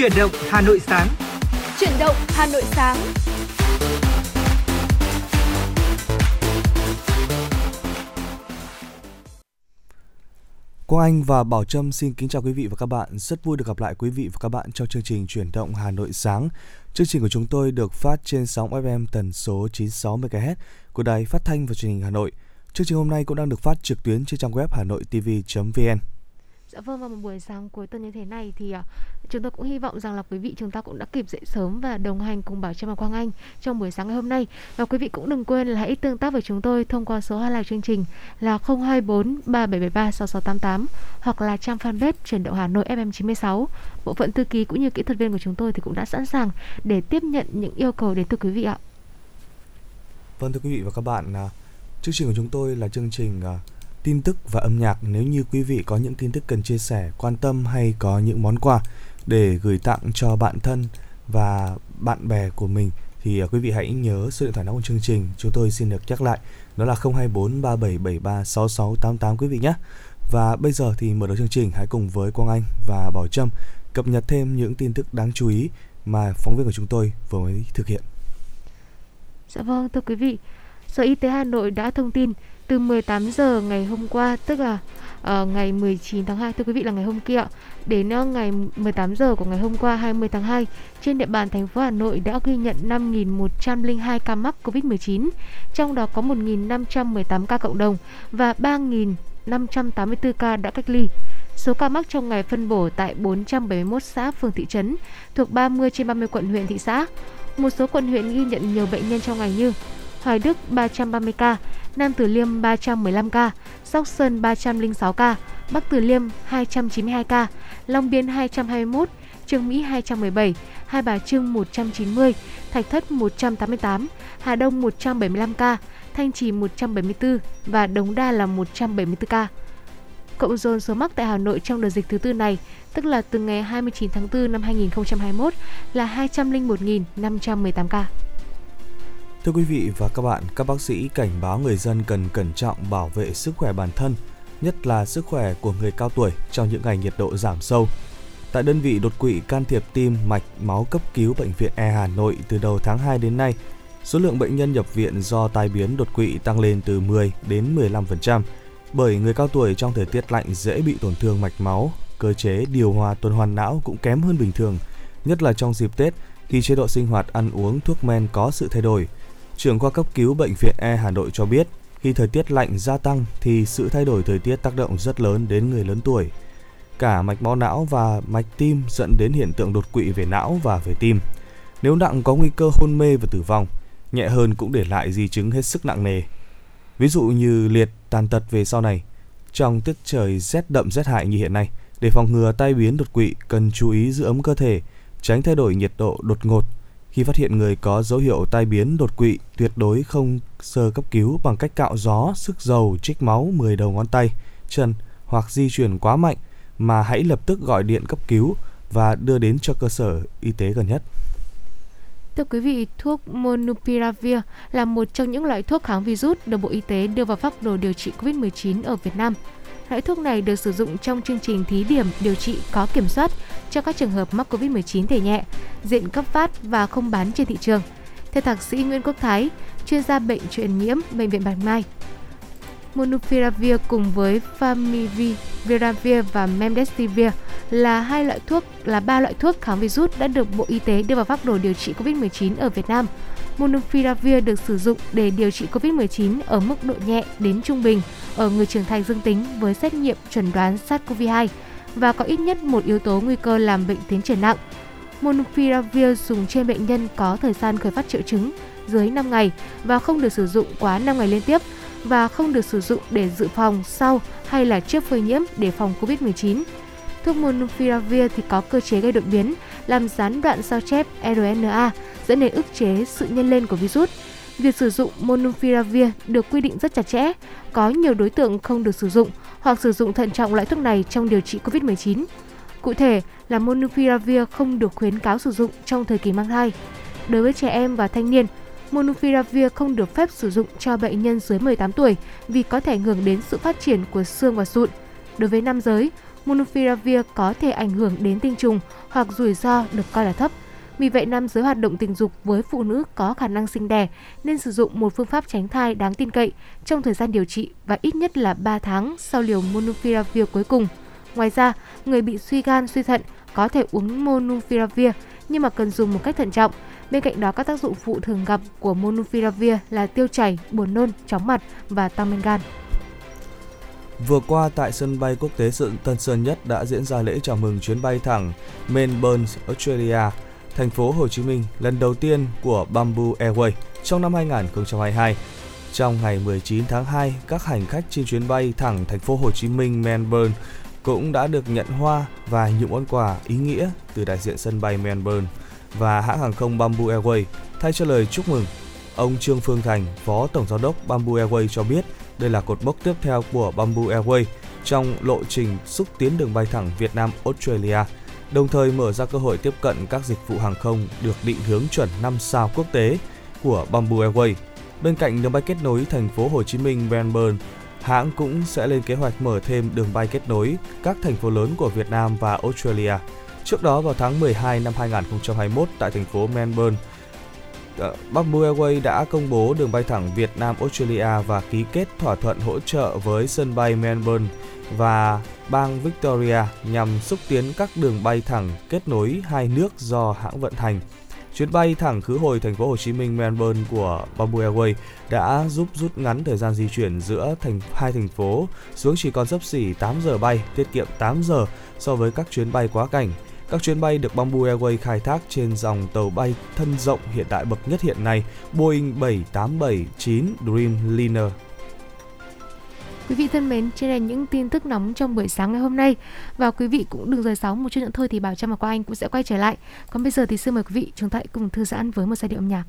Chuyển động Hà Nội sáng. Chuyển động Hà Nội sáng. Quang Anh và Bảo Trâm xin kính chào quý vị và các bạn. Rất vui được gặp lại quý vị và các bạn trong chương trình Chuyển động Hà Nội sáng. Chương trình của chúng tôi được phát trên sóng FM tần số 96 MHz của Đài Phát thanh và Truyền hình Hà Nội. Chương trình hôm nay cũng đang được phát trực tuyến trên trang web hanoitv.vn. Dạ vâng vào một buổi sáng cuối tuần như thế này thì uh, chúng tôi cũng hy vọng rằng là quý vị chúng ta cũng đã kịp dậy sớm và đồng hành cùng Bảo Trâm và Quang Anh trong buổi sáng ngày hôm nay và quý vị cũng đừng quên là hãy tương tác với chúng tôi thông qua số hotline chương trình là 024 3773 6688 hoặc là trang fanpage chuyển động Hà Nội FM 96 bộ phận thư ký cũng như kỹ thuật viên của chúng tôi thì cũng đã sẵn sàng để tiếp nhận những yêu cầu đến từ quý vị ạ. Vâng thưa quý vị và các bạn, uh, chương trình của chúng tôi là chương trình uh, tin tức và âm nhạc nếu như quý vị có những tin tức cần chia sẻ, quan tâm hay có những món quà để gửi tặng cho bạn thân và bạn bè của mình thì à, quý vị hãy nhớ số điện thoại nóng của chương trình chúng tôi xin được nhắc lại đó là 024 3773 6688 quý vị nhé. Và bây giờ thì mở đầu chương trình hãy cùng với Quang Anh và Bảo Trâm cập nhật thêm những tin tức đáng chú ý mà phóng viên của chúng tôi vừa mới thực hiện. Dạ vâng, thưa quý vị, Sở Y tế Hà Nội đã thông tin từ 18 giờ ngày hôm qua tức là uh, ngày 19 tháng 2 thưa quý vị là ngày hôm kia đến uh, ngày 18 giờ của ngày hôm qua 20 tháng 2 trên địa bàn thành phố Hà Nội đã ghi nhận 5.102 ca mắc Covid-19 trong đó có 1.518 ca cộng đồng và 3.584 ca đã cách ly Số ca mắc trong ngày phân bổ tại 471 xã phường thị trấn thuộc 30 trên 30 quận huyện thị xã. Một số quận huyện ghi nhận nhiều bệnh nhân trong ngày như Hoài Đức 330 ca, Nam Từ Liêm 315 ca, Sóc Sơn 306 ca, Bắc Từ Liêm 292 ca, Long Biên 221, Trương Mỹ 217, Hai Bà Trưng 190, Thạch Thất 188, Hà Đông 175 ca, Thanh Trì 174 và Đống Đa là 174 ca. Cộng dồn số mắc tại Hà Nội trong đợt dịch thứ tư này, tức là từ ngày 29 tháng 4 năm 2021 là 201.518 ca. Thưa quý vị và các bạn, các bác sĩ cảnh báo người dân cần cẩn trọng bảo vệ sức khỏe bản thân, nhất là sức khỏe của người cao tuổi trong những ngày nhiệt độ giảm sâu. Tại đơn vị đột quỵ can thiệp tim, mạch, máu cấp cứu bệnh viện E Hà Nội từ đầu tháng 2 đến nay, số lượng bệnh nhân nhập viện do tai biến đột quỵ tăng lên từ 10 đến 15%, bởi người cao tuổi trong thời tiết lạnh dễ bị tổn thương mạch máu, cơ chế điều hòa tuần hoàn não cũng kém hơn bình thường, nhất là trong dịp Tết khi chế độ sinh hoạt ăn uống thuốc men có sự thay đổi – Trưởng khoa cấp cứu bệnh viện E Hà Nội cho biết, khi thời tiết lạnh gia tăng thì sự thay đổi thời tiết tác động rất lớn đến người lớn tuổi. Cả mạch máu não và mạch tim dẫn đến hiện tượng đột quỵ về não và về tim. Nếu nặng có nguy cơ hôn mê và tử vong, nhẹ hơn cũng để lại di chứng hết sức nặng nề. Ví dụ như liệt, tàn tật về sau này. Trong tiết trời rét đậm rét hại như hiện nay, để phòng ngừa tai biến đột quỵ cần chú ý giữ ấm cơ thể, tránh thay đổi nhiệt độ đột ngột khi phát hiện người có dấu hiệu tai biến đột quỵ, tuyệt đối không sơ cấp cứu bằng cách cạo gió, sức dầu, trích máu 10 đầu ngón tay, chân hoặc di chuyển quá mạnh mà hãy lập tức gọi điện cấp cứu và đưa đến cho cơ sở y tế gần nhất. Thưa quý vị, thuốc Monupiravir là một trong những loại thuốc kháng virus được Bộ Y tế đưa vào phác đồ điều trị COVID-19 ở Việt Nam. Loại thuốc này được sử dụng trong chương trình thí điểm điều trị có kiểm soát cho các trường hợp mắc COVID-19 thể nhẹ, diện cấp phát và không bán trên thị trường. Theo thạc sĩ Nguyễn Quốc Thái, chuyên gia bệnh truyền nhiễm Bệnh viện Bạch Mai, Monupiravir cùng với Favipiravir và memdesivir là hai loại thuốc là ba loại thuốc kháng virus đã được Bộ Y tế đưa vào phác đồ điều trị COVID-19 ở Việt Nam. Monupiravir được sử dụng để điều trị COVID-19 ở mức độ nhẹ đến trung bình ở người trưởng thành dương tính với xét nghiệm chuẩn đoán SARS-CoV-2 và có ít nhất một yếu tố nguy cơ làm bệnh tiến triển nặng. Monupiravir dùng trên bệnh nhân có thời gian khởi phát triệu chứng dưới 5 ngày và không được sử dụng quá 5 ngày liên tiếp và không được sử dụng để dự phòng sau hay là trước phơi nhiễm để phòng COVID-19. Thuốc Monupiravir thì có cơ chế gây đột biến, làm gián đoạn sao chép RNA, dẫn đến ức chế sự nhân lên của virus. Việc sử dụng Monupiravir được quy định rất chặt chẽ, có nhiều đối tượng không được sử dụng hoặc sử dụng thận trọng loại thuốc này trong điều trị COVID-19. Cụ thể là Monupiravir không được khuyến cáo sử dụng trong thời kỳ mang thai. Đối với trẻ em và thanh niên, Monupiravir không được phép sử dụng cho bệnh nhân dưới 18 tuổi vì có thể ảnh hưởng đến sự phát triển của xương và sụn. Đối với nam giới, Monopiravir có thể ảnh hưởng đến tinh trùng hoặc rủi ro được coi là thấp. Vì vậy, nam giới hoạt động tình dục với phụ nữ có khả năng sinh đẻ nên sử dụng một phương pháp tránh thai đáng tin cậy trong thời gian điều trị và ít nhất là 3 tháng sau liều Monopiravir cuối cùng. Ngoài ra, người bị suy gan, suy thận có thể uống monupiravir nhưng mà cần dùng một cách thận trọng. Bên cạnh đó, các tác dụng phụ thường gặp của monupiravir là tiêu chảy, buồn nôn, chóng mặt và tăng men gan. Vừa qua tại sân bay quốc tế Sự Tân Sơn Nhất đã diễn ra lễ chào mừng chuyến bay thẳng Melbourne, Australia, thành phố Hồ Chí Minh lần đầu tiên của Bamboo Airways trong năm 2022. Trong ngày 19 tháng 2, các hành khách trên chuyến bay thẳng thành phố Hồ Chí Minh Melbourne cũng đã được nhận hoa và những món quà ý nghĩa từ đại diện sân bay Melbourne và hãng hàng không Bamboo Airways thay cho lời chúc mừng. Ông Trương Phương Thành, Phó Tổng Giám đốc Bamboo Airways cho biết đây là cột mốc tiếp theo của Bamboo Airways trong lộ trình xúc tiến đường bay thẳng Việt Nam Australia, đồng thời mở ra cơ hội tiếp cận các dịch vụ hàng không được định hướng chuẩn 5 sao quốc tế của Bamboo Airways. Bên cạnh đường bay kết nối thành phố Hồ Chí Minh Melbourne, hãng cũng sẽ lên kế hoạch mở thêm đường bay kết nối các thành phố lớn của Việt Nam và Australia. Trước đó vào tháng 12 năm 2021 tại thành phố Melbourne, ờ, Bamboo Airways đã công bố đường bay thẳng Việt Nam Australia và ký kết thỏa thuận hỗ trợ với sân bay Melbourne và bang Victoria nhằm xúc tiến các đường bay thẳng kết nối hai nước do hãng vận hành. Chuyến bay thẳng khứ hồi thành phố Hồ Chí Minh Melbourne của Bamboo Airways đã giúp rút ngắn thời gian di chuyển giữa thành hai thành phố xuống chỉ còn sấp xỉ 8 giờ bay, tiết kiệm 8 giờ so với các chuyến bay quá cảnh. Các chuyến bay được Bamboo Airways khai thác trên dòng tàu bay thân rộng hiện đại bậc nhất hiện nay Boeing 787-9 Dreamliner Quý vị thân mến, trên là những tin tức nóng trong buổi sáng ngày hôm nay và quý vị cũng đừng rời sóng một chút nữa thôi thì Bảo Trâm và Quang Anh cũng sẽ quay trở lại. Còn bây giờ thì xin mời quý vị chúng ta hãy cùng thư giãn với một giai điệu âm nhạc.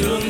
soon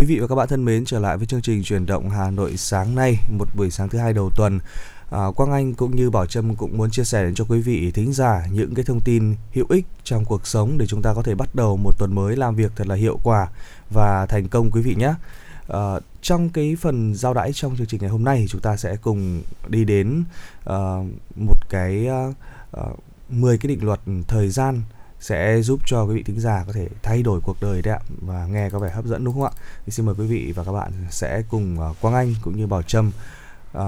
Quý vị và các bạn thân mến, trở lại với chương trình truyền động Hà Nội sáng nay, một buổi sáng thứ hai đầu tuần. À, Quang Anh cũng như Bảo Trâm cũng muốn chia sẻ đến cho quý vị thính giả những cái thông tin hữu ích trong cuộc sống để chúng ta có thể bắt đầu một tuần mới làm việc thật là hiệu quả và thành công quý vị nhé. À, trong cái phần giao đãi trong chương trình ngày hôm nay chúng ta sẽ cùng đi đến uh, một cái à, à, uh, 10 cái định luật thời gian sẽ giúp cho quý vị thính giả có thể thay đổi cuộc đời đấy ạ và nghe có vẻ hấp dẫn đúng không ạ? Thì xin mời quý vị và các bạn sẽ cùng à, Quang Anh cũng như Bảo Trâm uh,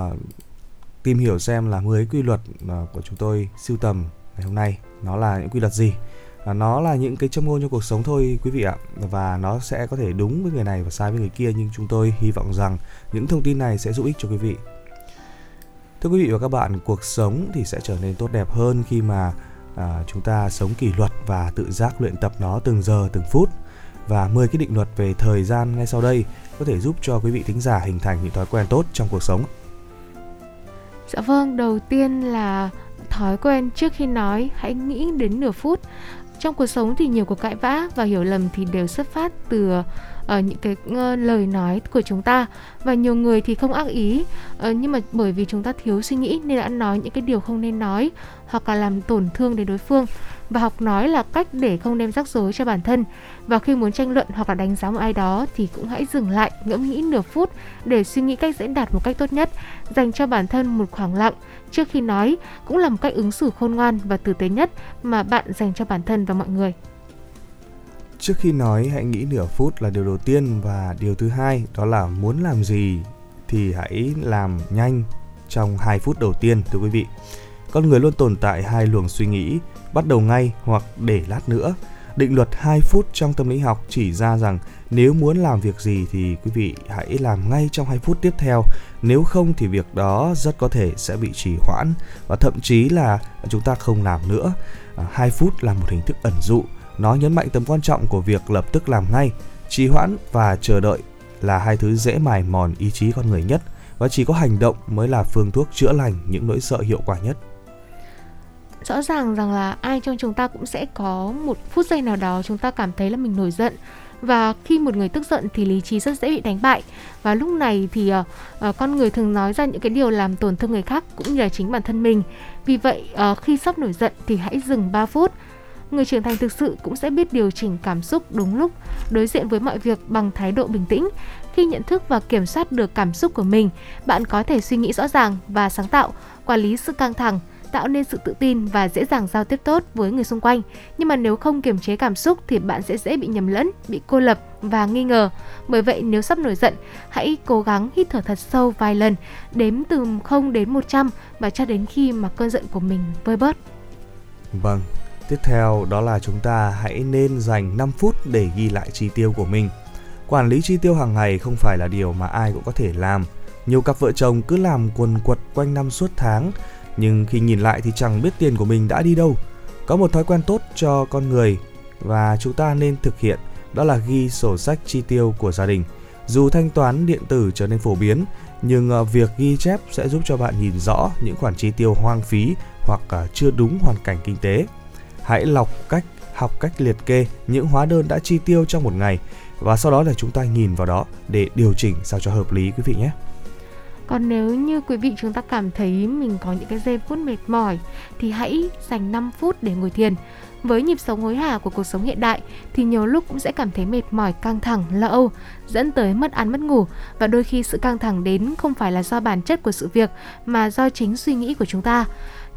tìm hiểu xem là 10 quy luật uh, của chúng tôi sưu tầm ngày hôm nay nó là những quy luật gì. Nó là những cái châm ngôn trong cuộc sống thôi quý vị ạ và nó sẽ có thể đúng với người này và sai với người kia nhưng chúng tôi hy vọng rằng những thông tin này sẽ giúp ích cho quý vị. Thưa quý vị và các bạn, cuộc sống thì sẽ trở nên tốt đẹp hơn khi mà à, chúng ta sống kỷ luật và tự giác luyện tập nó từng giờ từng phút và 10 cái định luật về thời gian ngay sau đây có thể giúp cho quý vị thính giả hình thành những thói quen tốt trong cuộc sống. Dạ vâng, đầu tiên là thói quen trước khi nói hãy nghĩ đến nửa phút. Trong cuộc sống thì nhiều cuộc cãi vã và hiểu lầm thì đều xuất phát từ ở những cái uh, lời nói của chúng ta. Và nhiều người thì không ác ý uh, nhưng mà bởi vì chúng ta thiếu suy nghĩ nên đã nói những cái điều không nên nói hoặc là làm tổn thương đến đối phương. Và học nói là cách để không đem rắc rối cho bản thân. Và khi muốn tranh luận hoặc là đánh giá một ai đó thì cũng hãy dừng lại ngẫm nghĩ nửa phút để suy nghĩ cách diễn đạt một cách tốt nhất dành cho bản thân một khoảng lặng. Trước khi nói cũng là một cách ứng xử khôn ngoan và tử tế nhất mà bạn dành cho bản thân và mọi người. Trước khi nói hãy nghĩ nửa phút là điều đầu tiên và điều thứ hai đó là muốn làm gì thì hãy làm nhanh trong 2 phút đầu tiên thưa quý vị. Con người luôn tồn tại hai luồng suy nghĩ, bắt đầu ngay hoặc để lát nữa. Định luật 2 phút trong tâm lý học chỉ ra rằng nếu muốn làm việc gì thì quý vị hãy làm ngay trong 2 phút tiếp theo. Nếu không thì việc đó rất có thể sẽ bị trì hoãn và thậm chí là chúng ta không làm nữa. À, 2 phút là một hình thức ẩn dụ. Nó nhấn mạnh tầm quan trọng của việc lập tức làm ngay. Trì hoãn và chờ đợi là hai thứ dễ mài mòn ý chí con người nhất và chỉ có hành động mới là phương thuốc chữa lành những nỗi sợ hiệu quả nhất rõ ràng rằng là ai trong chúng ta cũng sẽ có một phút giây nào đó chúng ta cảm thấy là mình nổi giận và khi một người tức giận thì lý trí rất dễ bị đánh bại và lúc này thì uh, uh, con người thường nói ra những cái điều làm tổn thương người khác cũng như là chính bản thân mình vì vậy uh, khi sắp nổi giận thì hãy dừng 3 phút người trưởng thành thực sự cũng sẽ biết điều chỉnh cảm xúc đúng lúc đối diện với mọi việc bằng thái độ bình tĩnh khi nhận thức và kiểm soát được cảm xúc của mình bạn có thể suy nghĩ rõ ràng và sáng tạo quản lý sự căng thẳng tạo nên sự tự tin và dễ dàng giao tiếp tốt với người xung quanh. Nhưng mà nếu không kiềm chế cảm xúc thì bạn sẽ dễ bị nhầm lẫn, bị cô lập và nghi ngờ. Bởi vậy nếu sắp nổi giận, hãy cố gắng hít thở thật sâu vài lần, đếm từ 0 đến 100 và cho đến khi mà cơn giận của mình vơi bớt. Vâng, tiếp theo đó là chúng ta hãy nên dành 5 phút để ghi lại chi tiêu của mình. Quản lý chi tiêu hàng ngày không phải là điều mà ai cũng có thể làm. Nhiều cặp vợ chồng cứ làm quần quật quanh năm suốt tháng nhưng khi nhìn lại thì chẳng biết tiền của mình đã đi đâu. Có một thói quen tốt cho con người và chúng ta nên thực hiện đó là ghi sổ sách chi tiêu của gia đình. Dù thanh toán điện tử trở nên phổ biến, nhưng ờ, việc ghi chép sẽ giúp cho bạn nhìn rõ những khoản chi tiêu hoang phí hoặc ờ, chưa đúng hoàn cảnh kinh tế. Hãy lọc cách học cách liệt kê những hóa đơn đã chi tiêu trong một ngày và sau đó là chúng ta nhìn vào đó để điều chỉnh sao cho hợp lý quý vị nhé. Còn nếu như quý vị chúng ta cảm thấy mình có những cái giây phút mệt mỏi thì hãy dành 5 phút để ngồi thiền. Với nhịp sống hối hả của cuộc sống hiện đại thì nhiều lúc cũng sẽ cảm thấy mệt mỏi, căng thẳng, lo âu, dẫn tới mất ăn mất ngủ và đôi khi sự căng thẳng đến không phải là do bản chất của sự việc mà do chính suy nghĩ của chúng ta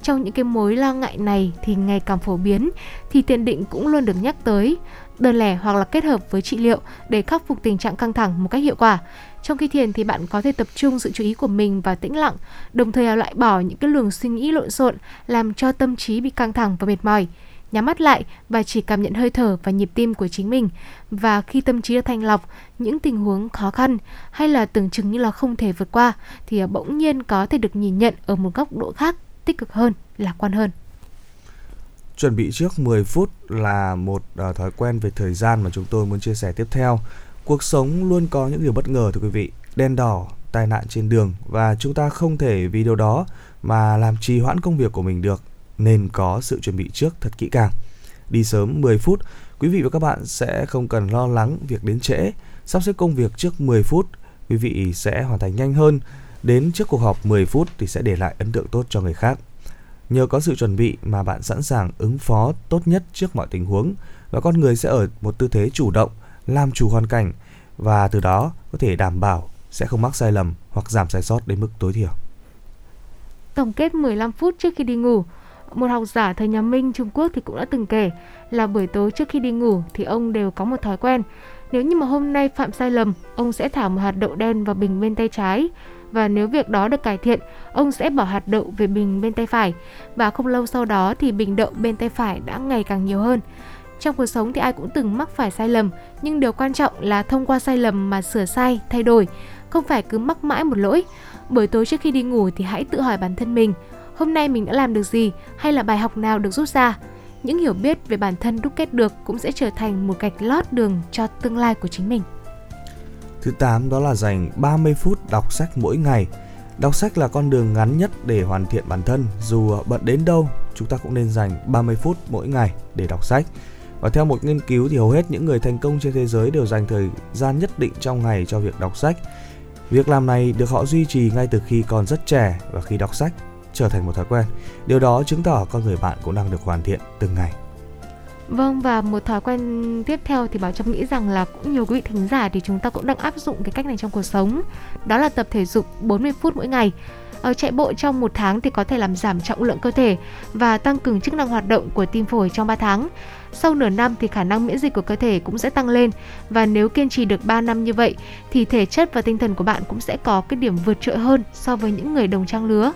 trong những cái mối lo ngại này thì ngày càng phổ biến thì thiền định cũng luôn được nhắc tới đơn lẻ hoặc là kết hợp với trị liệu để khắc phục tình trạng căng thẳng một cách hiệu quả trong khi thiền thì bạn có thể tập trung sự chú ý của mình vào tĩnh lặng, đồng thời loại bỏ những cái luồng suy nghĩ lộn xộn làm cho tâm trí bị căng thẳng và mệt mỏi. Nhắm mắt lại và chỉ cảm nhận hơi thở và nhịp tim của chính mình. Và khi tâm trí được thanh lọc, những tình huống khó khăn hay là tưởng chừng như là không thể vượt qua thì bỗng nhiên có thể được nhìn nhận ở một góc độ khác, tích cực hơn, lạc quan hơn. Chuẩn bị trước 10 phút là một uh, thói quen về thời gian mà chúng tôi muốn chia sẻ tiếp theo. Cuộc sống luôn có những điều bất ngờ thưa quý vị, đen đỏ, tai nạn trên đường và chúng ta không thể vì điều đó mà làm trì hoãn công việc của mình được nên có sự chuẩn bị trước thật kỹ càng. Đi sớm 10 phút, quý vị và các bạn sẽ không cần lo lắng việc đến trễ, sắp xếp công việc trước 10 phút, quý vị sẽ hoàn thành nhanh hơn. Đến trước cuộc họp 10 phút thì sẽ để lại ấn tượng tốt cho người khác. Nhờ có sự chuẩn bị mà bạn sẵn sàng ứng phó tốt nhất trước mọi tình huống và con người sẽ ở một tư thế chủ động, làm chủ hoàn cảnh và từ đó có thể đảm bảo sẽ không mắc sai lầm hoặc giảm sai sót đến mức tối thiểu. Tổng kết 15 phút trước khi đi ngủ, một học giả thời nhà Minh Trung Quốc thì cũng đã từng kể là buổi tối trước khi đi ngủ thì ông đều có một thói quen. Nếu như mà hôm nay phạm sai lầm, ông sẽ thả một hạt đậu đen vào bình bên tay trái và nếu việc đó được cải thiện, ông sẽ bỏ hạt đậu về bình bên tay phải và không lâu sau đó thì bình đậu bên tay phải đã ngày càng nhiều hơn. Trong cuộc sống thì ai cũng từng mắc phải sai lầm, nhưng điều quan trọng là thông qua sai lầm mà sửa sai, thay đổi, không phải cứ mắc mãi một lỗi. Buổi tối trước khi đi ngủ thì hãy tự hỏi bản thân mình, hôm nay mình đã làm được gì hay là bài học nào được rút ra. Những hiểu biết về bản thân đúc kết được cũng sẽ trở thành một gạch lót đường cho tương lai của chính mình. Thứ 8 đó là dành 30 phút đọc sách mỗi ngày. Đọc sách là con đường ngắn nhất để hoàn thiện bản thân, dù bận đến đâu, chúng ta cũng nên dành 30 phút mỗi ngày để đọc sách. Và theo một nghiên cứu thì hầu hết những người thành công trên thế giới đều dành thời gian nhất định trong ngày cho việc đọc sách. Việc làm này được họ duy trì ngay từ khi còn rất trẻ và khi đọc sách trở thành một thói quen. Điều đó chứng tỏ con người bạn cũng đang được hoàn thiện từng ngày. Vâng và một thói quen tiếp theo thì Bảo Trâm nghĩ rằng là cũng nhiều quý vị thính giả thì chúng ta cũng đang áp dụng cái cách này trong cuộc sống. Đó là tập thể dục 40 phút mỗi ngày. Ở chạy bộ trong một tháng thì có thể làm giảm trọng lượng cơ thể và tăng cường chức năng hoạt động của tim phổi trong 3 tháng. Sau nửa năm thì khả năng miễn dịch của cơ thể cũng sẽ tăng lên và nếu kiên trì được 3 năm như vậy thì thể chất và tinh thần của bạn cũng sẽ có cái điểm vượt trội hơn so với những người đồng trang lứa.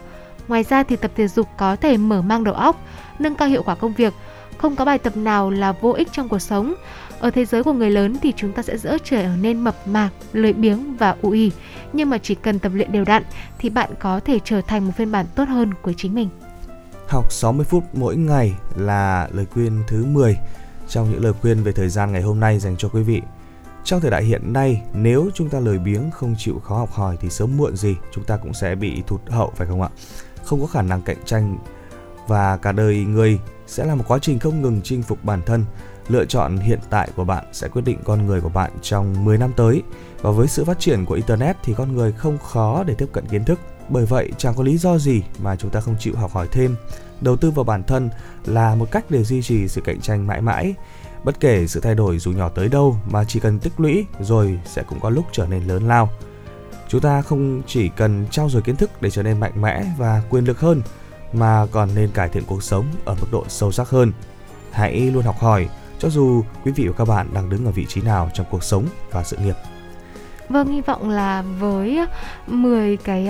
Ngoài ra thì tập thể dục có thể mở mang đầu óc, nâng cao hiệu quả công việc, không có bài tập nào là vô ích trong cuộc sống. Ở thế giới của người lớn thì chúng ta sẽ dỡ trở nên mập mạp, lười biếng và u ì. Nhưng mà chỉ cần tập luyện đều đặn thì bạn có thể trở thành một phiên bản tốt hơn của chính mình. Học 60 phút mỗi ngày là lời khuyên thứ 10 trong những lời khuyên về thời gian ngày hôm nay dành cho quý vị. Trong thời đại hiện nay, nếu chúng ta lười biếng không chịu khó học hỏi thì sớm muộn gì chúng ta cũng sẽ bị thụt hậu phải không ạ? Không có khả năng cạnh tranh và cả đời người sẽ là một quá trình không ngừng chinh phục bản thân. Lựa chọn hiện tại của bạn sẽ quyết định con người của bạn trong 10 năm tới. Và với sự phát triển của internet thì con người không khó để tiếp cận kiến thức. Bởi vậy, chẳng có lý do gì mà chúng ta không chịu học hỏi thêm. Đầu tư vào bản thân là một cách để duy trì sự cạnh tranh mãi mãi. Bất kể sự thay đổi dù nhỏ tới đâu mà chỉ cần tích lũy rồi sẽ cũng có lúc trở nên lớn lao. Chúng ta không chỉ cần trau dồi kiến thức để trở nên mạnh mẽ và quyền lực hơn mà còn nên cải thiện cuộc sống ở mức độ sâu sắc hơn. Hãy luôn học hỏi, cho dù quý vị và các bạn đang đứng ở vị trí nào trong cuộc sống và sự nghiệp. Vâng, hy vọng là với 10 cái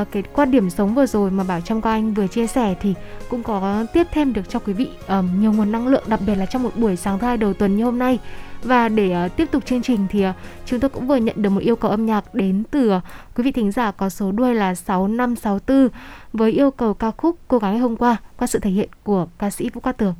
uh, cái quan điểm sống vừa rồi mà Bảo Trâm Quang Anh vừa chia sẻ thì cũng có tiếp thêm được cho quý vị uh, nhiều nguồn năng lượng đặc biệt là trong một buổi sáng thứ hai đầu tuần như hôm nay. Và để uh, tiếp tục chương trình thì uh, chúng tôi cũng vừa nhận được một yêu cầu âm nhạc đến từ uh, quý vị thính giả có số đuôi là 6564 với yêu cầu ca khúc Cô gái hôm qua qua sự thể hiện của ca sĩ Vũ Cát Tường.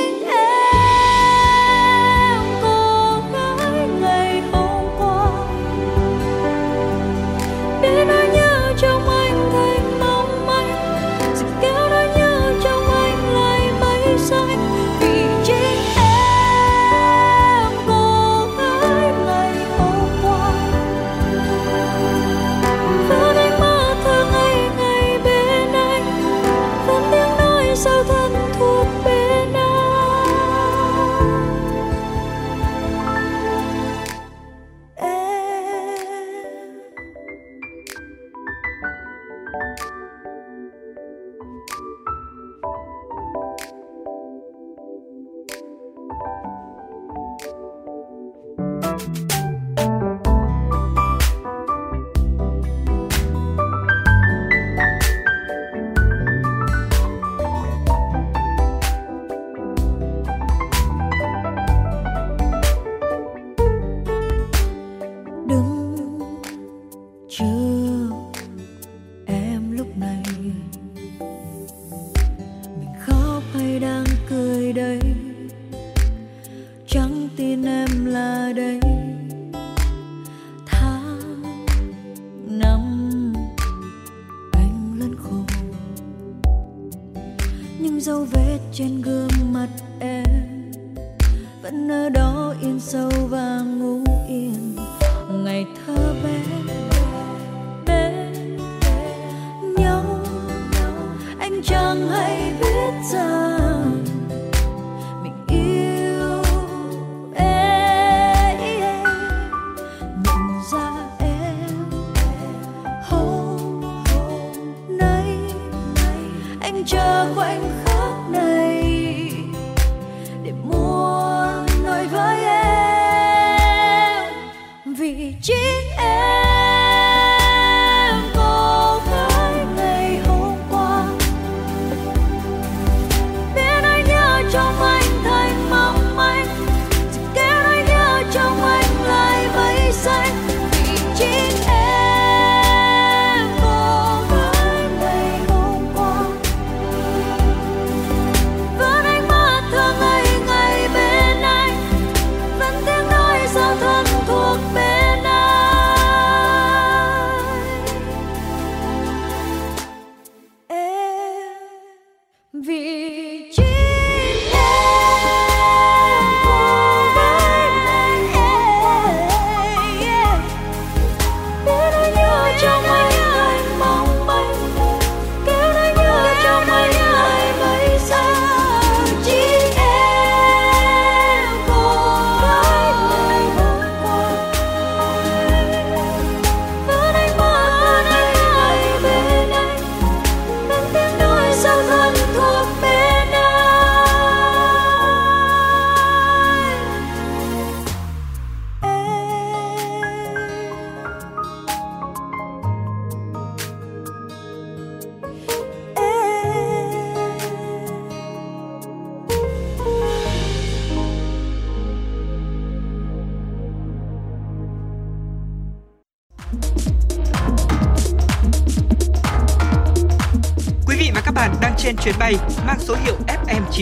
Yeah. chờ khoảnh khắc này để muốn nói với em. Vì chính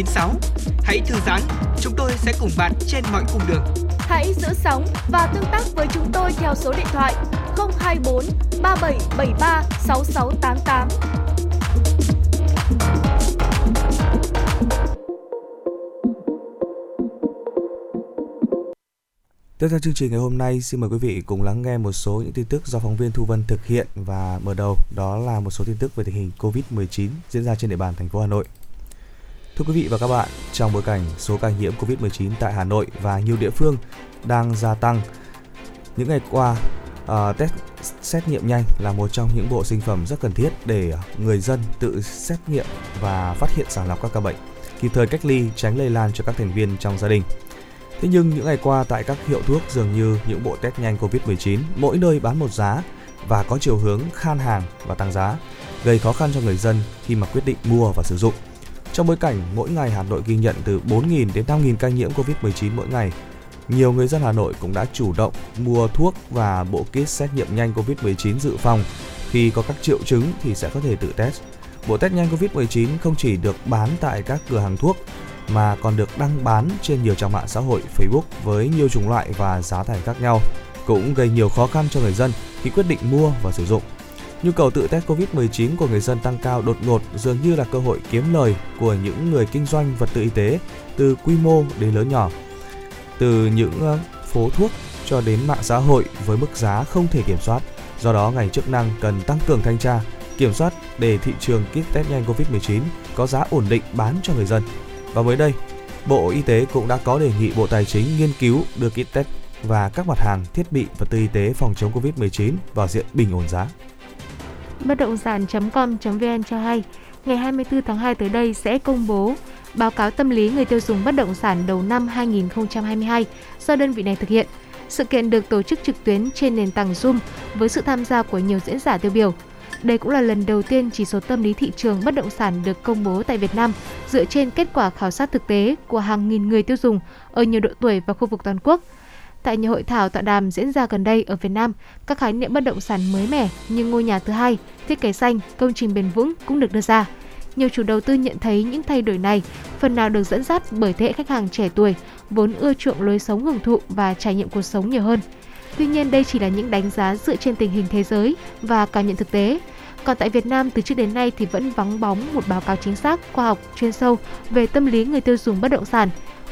FM96. Hãy thư giãn, chúng tôi sẽ cùng bạn trên mọi cung đường. Hãy giữ sóng và tương tác với chúng tôi theo số điện thoại 024 3773 6688. Tiếp theo chương trình ngày hôm nay, xin mời quý vị cùng lắng nghe một số những tin tức do phóng viên Thu Vân thực hiện và mở đầu đó là một số tin tức về tình hình Covid-19 diễn ra trên địa bàn thành phố Hà Nội. Thưa quý vị và các bạn, trong bối cảnh số ca nhiễm Covid-19 tại Hà Nội và nhiều địa phương đang gia tăng, những ngày qua, uh, test xét nghiệm nhanh là một trong những bộ sinh phẩm rất cần thiết để người dân tự xét nghiệm và phát hiện sàng lọc các ca bệnh, kịp thời cách ly tránh lây lan cho các thành viên trong gia đình. Thế nhưng những ngày qua tại các hiệu thuốc dường như những bộ test nhanh Covid-19 mỗi nơi bán một giá và có chiều hướng khan hàng và tăng giá, gây khó khăn cho người dân khi mà quyết định mua và sử dụng. Trong bối cảnh mỗi ngày Hà Nội ghi nhận từ 4.000 đến 5.000 ca nhiễm Covid-19 mỗi ngày, nhiều người dân Hà Nội cũng đã chủ động mua thuốc và bộ kit xét nghiệm nhanh Covid-19 dự phòng. Khi có các triệu chứng thì sẽ có thể tự test. Bộ test nhanh Covid-19 không chỉ được bán tại các cửa hàng thuốc mà còn được đăng bán trên nhiều trang mạng xã hội Facebook với nhiều chủng loại và giá thành khác nhau, cũng gây nhiều khó khăn cho người dân khi quyết định mua và sử dụng. Nhu cầu tự test Covid-19 của người dân tăng cao đột ngột dường như là cơ hội kiếm lời của những người kinh doanh vật tư y tế từ quy mô đến lớn nhỏ. Từ những phố thuốc cho đến mạng xã hội với mức giá không thể kiểm soát. Do đó, ngành chức năng cần tăng cường thanh tra, kiểm soát để thị trường kit test nhanh Covid-19 có giá ổn định bán cho người dân. Và mới đây, Bộ Y tế cũng đã có đề nghị Bộ Tài chính nghiên cứu đưa kit test và các mặt hàng thiết bị vật tư y tế phòng chống Covid-19 vào diện bình ổn giá. Bất động sản.com.vn cho hay, ngày 24 tháng 2 tới đây sẽ công bố báo cáo tâm lý người tiêu dùng bất động sản đầu năm 2022 do đơn vị này thực hiện. Sự kiện được tổ chức trực tuyến trên nền tảng Zoom với sự tham gia của nhiều diễn giả tiêu biểu. Đây cũng là lần đầu tiên chỉ số tâm lý thị trường bất động sản được công bố tại Việt Nam dựa trên kết quả khảo sát thực tế của hàng nghìn người tiêu dùng ở nhiều độ tuổi và khu vực toàn quốc. Tại nhiều hội thảo tọa đàm diễn ra gần đây ở Việt Nam, các khái niệm bất động sản mới mẻ như ngôi nhà thứ hai, thiết kế xanh, công trình bền vững cũng được đưa ra. Nhiều chủ đầu tư nhận thấy những thay đổi này phần nào được dẫn dắt bởi thế hệ khách hàng trẻ tuổi vốn ưa chuộng lối sống hưởng thụ và trải nghiệm cuộc sống nhiều hơn. Tuy nhiên đây chỉ là những đánh giá dựa trên tình hình thế giới và cảm nhận thực tế. Còn tại Việt Nam từ trước đến nay thì vẫn vắng bóng một báo cáo chính xác, khoa học, chuyên sâu về tâm lý người tiêu dùng bất động sản.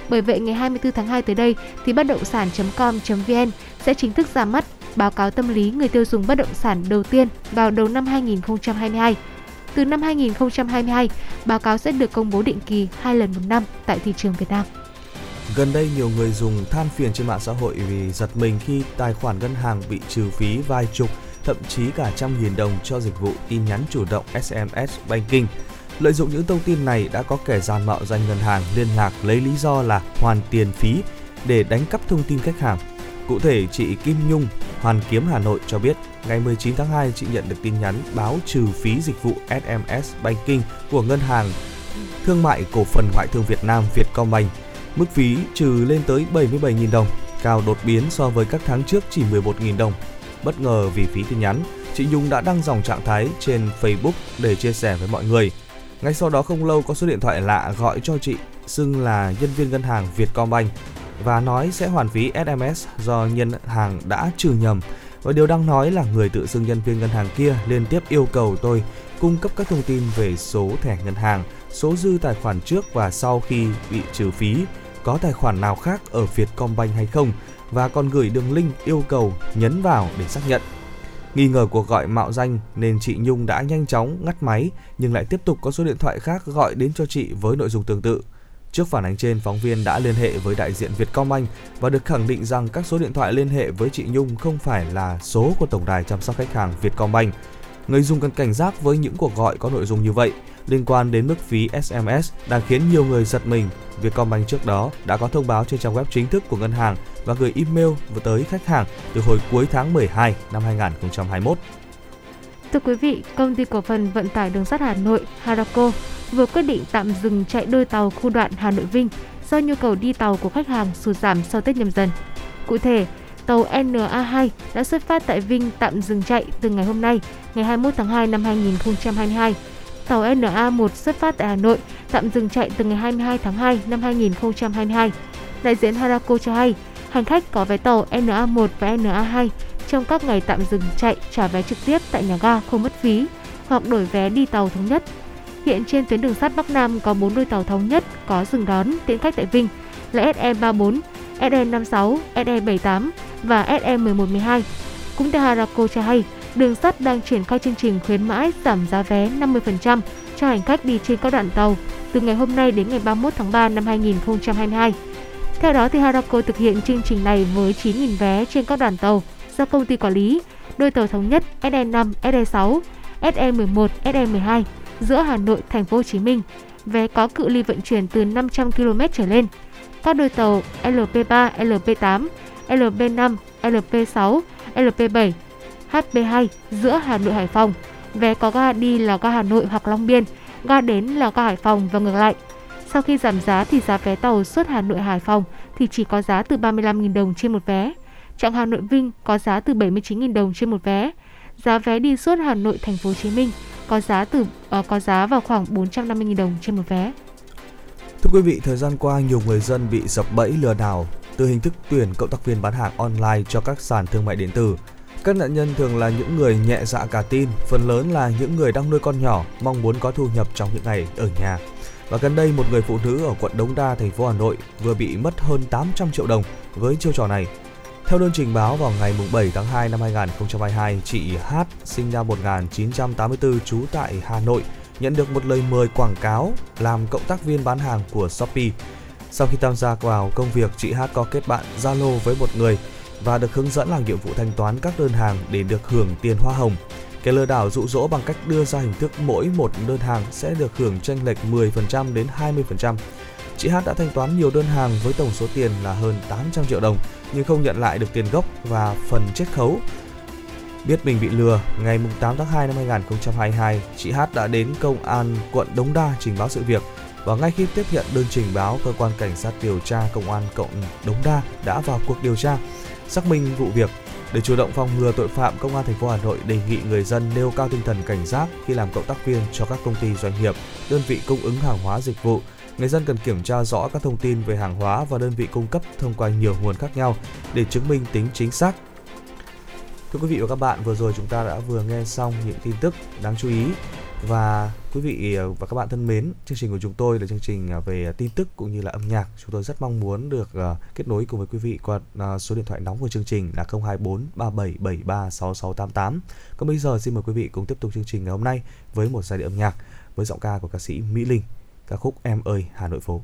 Bởi vậy ngày 24 tháng 2 tới đây thì bất động sản.com.vn sẽ chính thức ra mắt báo cáo tâm lý người tiêu dùng bất động sản đầu tiên vào đầu năm 2022. Từ năm 2022, báo cáo sẽ được công bố định kỳ hai lần một năm tại thị trường Việt Nam. Gần đây nhiều người dùng than phiền trên mạng xã hội vì giật mình khi tài khoản ngân hàng bị trừ phí vài chục, thậm chí cả trăm nghìn đồng cho dịch vụ tin nhắn chủ động SMS Banking. Lợi dụng những thông tin này đã có kẻ gian mạo danh ngân hàng liên lạc lấy lý do là hoàn tiền phí để đánh cắp thông tin khách hàng. Cụ thể, chị Kim Nhung, Hoàn Kiếm Hà Nội cho biết, ngày 19 tháng 2 chị nhận được tin nhắn báo trừ phí dịch vụ SMS Banking của ngân hàng Thương mại Cổ phần Ngoại thương Việt Nam Vietcombank. Mức phí trừ lên tới 77.000 đồng, cao đột biến so với các tháng trước chỉ 11.000 đồng. Bất ngờ vì phí tin nhắn, chị Nhung đã đăng dòng trạng thái trên Facebook để chia sẻ với mọi người. Ngay sau đó không lâu có số điện thoại lạ gọi cho chị, xưng là nhân viên ngân hàng Vietcombank và nói sẽ hoàn phí SMS do nhân hàng đã trừ nhầm. Và điều đang nói là người tự xưng nhân viên ngân hàng kia liên tiếp yêu cầu tôi cung cấp các thông tin về số thẻ ngân hàng, số dư tài khoản trước và sau khi bị trừ phí, có tài khoản nào khác ở Vietcombank hay không và còn gửi đường link yêu cầu nhấn vào để xác nhận. Nghi ngờ cuộc gọi mạo danh nên chị Nhung đã nhanh chóng ngắt máy nhưng lại tiếp tục có số điện thoại khác gọi đến cho chị với nội dung tương tự. Trước phản ánh trên, phóng viên đã liên hệ với đại diện Vietcombank và được khẳng định rằng các số điện thoại liên hệ với chị Nhung không phải là số của tổng đài chăm sóc khách hàng Vietcombank. Người dùng cần cảnh giác với những cuộc gọi có nội dung như vậy liên quan đến mức phí SMS đang khiến nhiều người giật mình. Vietcombank trước đó đã có thông báo trên trang web chính thức của ngân hàng và gửi email tới khách hàng từ hồi cuối tháng 12 năm 2021. Thưa quý vị, công ty cổ phần vận tải đường sắt Hà Nội Harako vừa quyết định tạm dừng chạy đôi tàu khu đoạn Hà Nội Vinh do nhu cầu đi tàu của khách hàng sụt giảm sau Tết nhâm dần. Cụ thể, tàu NA2 đã xuất phát tại Vinh tạm dừng chạy từ ngày hôm nay, ngày 21 tháng 2 năm 2022. Tàu NA1 xuất phát tại Hà Nội tạm dừng chạy từ ngày 22 tháng 2 năm 2022. Đại diện Harako cho hay, hành khách có vé tàu NA1 và NA2 trong các ngày tạm dừng chạy trả vé trực tiếp tại nhà ga không mất phí hoặc đổi vé đi tàu thống nhất. Hiện trên tuyến đường sắt Bắc Nam có 4 đôi tàu thống nhất có dừng đón tiễn khách tại Vinh là SE34, SE56, SE78 và SE1112. Cũng theo Harako cho hay, đường sắt đang triển khai chương trình khuyến mãi giảm giá vé 50% cho hành khách đi trên các đoạn tàu từ ngày hôm nay đến ngày 31 tháng 3 năm 2022. Theo đó, thì Harako thực hiện chương trình này với 9.000 vé trên các đoàn tàu do công ty quản lý, đôi tàu thống nhất SE5, SE6, SE11, SE12 giữa Hà Nội, Thành phố Hồ Chí Minh, vé có cự ly vận chuyển từ 500 km trở lên. Các đôi tàu LP3, LP8, LP5, LP6, LP7, HP2 giữa Hà Nội Hải Phòng. Vé có ga đi là ga Hà Nội hoặc Long Biên, ga đến là ga Hải Phòng và ngược lại. Sau khi giảm giá thì giá vé tàu suốt Hà Nội Hải Phòng thì chỉ có giá từ 35.000 đồng trên một vé. Chặng Hà Nội Vinh có giá từ 79.000 đồng trên một vé. Giá vé đi suốt Hà Nội Thành phố Hồ Chí Minh có giá từ uh, có giá vào khoảng 450.000 đồng trên một vé. Thưa quý vị, thời gian qua nhiều người dân bị sập bẫy lừa đảo từ hình thức tuyển cộng tác viên bán hàng online cho các sàn thương mại điện tử. Các nạn nhân thường là những người nhẹ dạ cả tin, phần lớn là những người đang nuôi con nhỏ, mong muốn có thu nhập trong những ngày ở nhà. Và gần đây một người phụ nữ ở quận Đống Đa, thành phố Hà Nội vừa bị mất hơn 800 triệu đồng với chiêu trò này. Theo đơn trình báo vào ngày 7 tháng 2 năm 2022, chị H sinh năm 1984 trú tại Hà Nội nhận được một lời mời quảng cáo làm cộng tác viên bán hàng của Shopee. Sau khi tham gia vào công việc, chị H có kết bạn Zalo với một người và được hướng dẫn làm nhiệm vụ thanh toán các đơn hàng để được hưởng tiền hoa hồng. Kẻ lừa đảo dụ dỗ bằng cách đưa ra hình thức mỗi một đơn hàng sẽ được hưởng tranh lệch 10% đến 20%. Chị H đã thanh toán nhiều đơn hàng với tổng số tiền là hơn 800 triệu đồng nhưng không nhận lại được tiền gốc và phần chiết khấu. Biết mình bị lừa, ngày 8 tháng 2 năm 2022, chị H đã đến công an quận Đống Đa trình báo sự việc và ngay khi tiếp nhận đơn trình báo, cơ quan cảnh sát điều tra công an quận Đống Đa đã vào cuộc điều tra, xác minh vụ việc. Để chủ động phòng ngừa tội phạm, công an thành phố Hà Nội đề nghị người dân nêu cao tinh thần cảnh giác khi làm cộng tác viên cho các công ty doanh nghiệp, đơn vị cung ứng hàng hóa dịch vụ người dân cần kiểm tra rõ các thông tin về hàng hóa và đơn vị cung cấp thông qua nhiều nguồn khác nhau để chứng minh tính chính xác. Thưa quý vị và các bạn, vừa rồi chúng ta đã vừa nghe xong những tin tức đáng chú ý và quý vị à, và các bạn thân mến, chương trình của chúng tôi là chương trình à, về à, tin tức cũng như là âm nhạc. Chúng tôi rất mong muốn được kết nối cùng với quý vị qua số điện thoại nóng của chương trình là 024 3773 6688. Còn bây giờ xin mời quý vị cùng tiếp tục chương trình ngày hôm nay với một giai điệu âm nhạc với giọng ca của ca sĩ Mỹ Linh ca khúc Em ơi Hà Nội phố.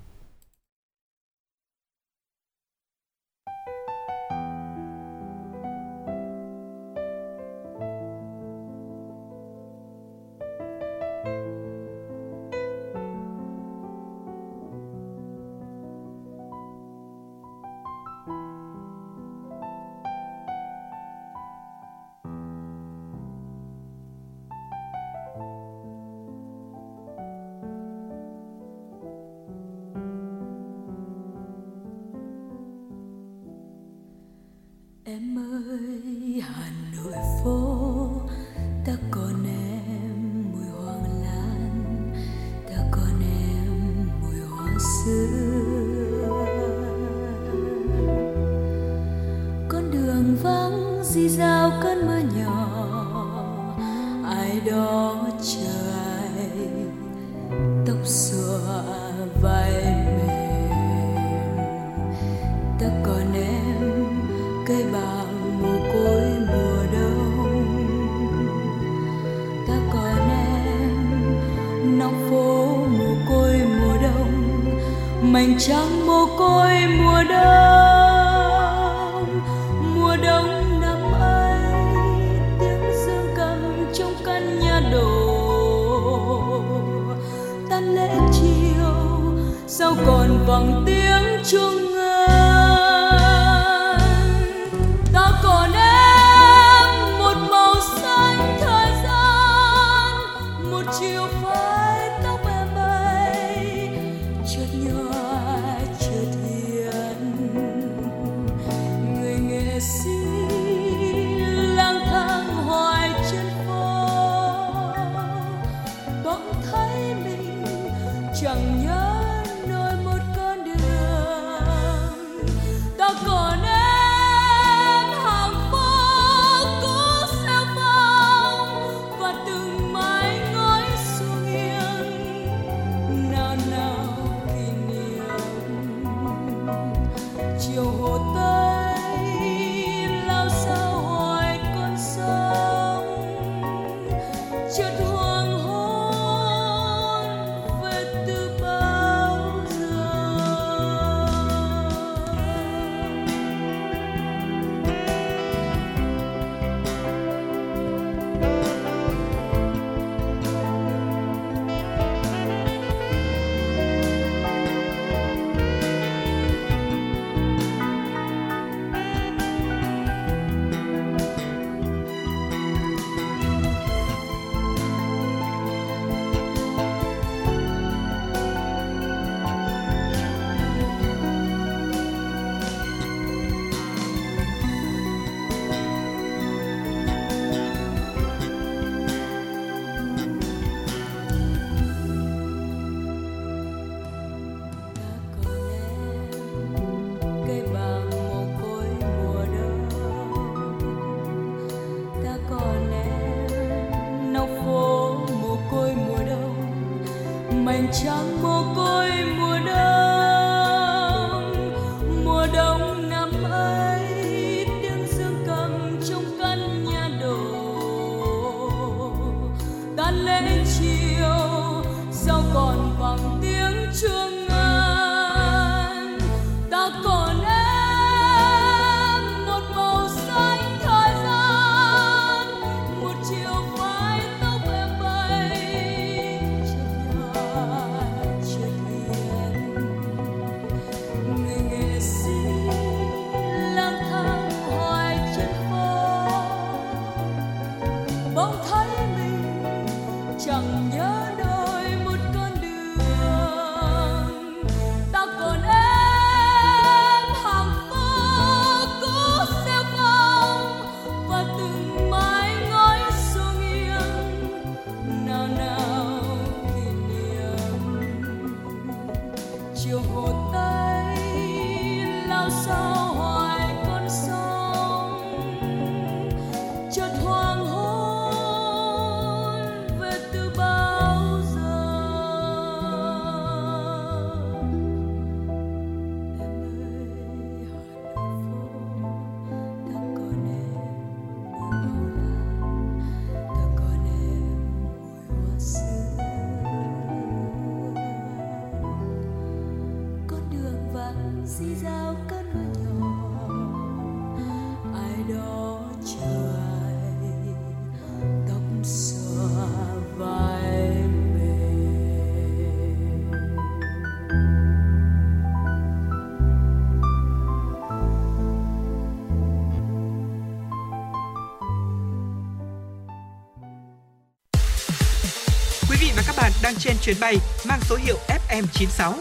Trên chuyến bay mang số hiệu FM96.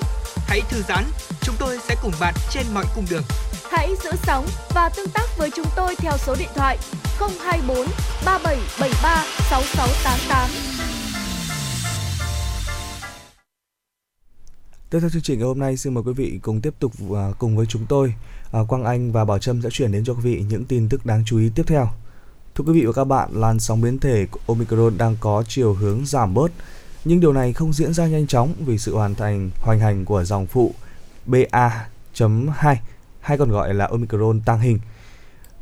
Hãy thư giãn, chúng tôi sẽ cùng bạn trên mọi cung đường. Hãy giữ sóng và tương tác với chúng tôi theo số điện thoại 024 3773 6688. Tiếp theo chương trình ngày hôm nay, xin mời quý vị cùng tiếp tục uh, cùng với chúng tôi. Uh, Quang Anh và Bảo Trâm sẽ chuyển đến cho quý vị những tin tức đáng chú ý tiếp theo. Thưa quý vị và các bạn, làn sóng biến thể Omicron đang có chiều hướng giảm bớt, nhưng điều này không diễn ra nhanh chóng vì sự hoàn thành hoành hành của dòng phụ BA.2 hay còn gọi là Omicron tăng hình.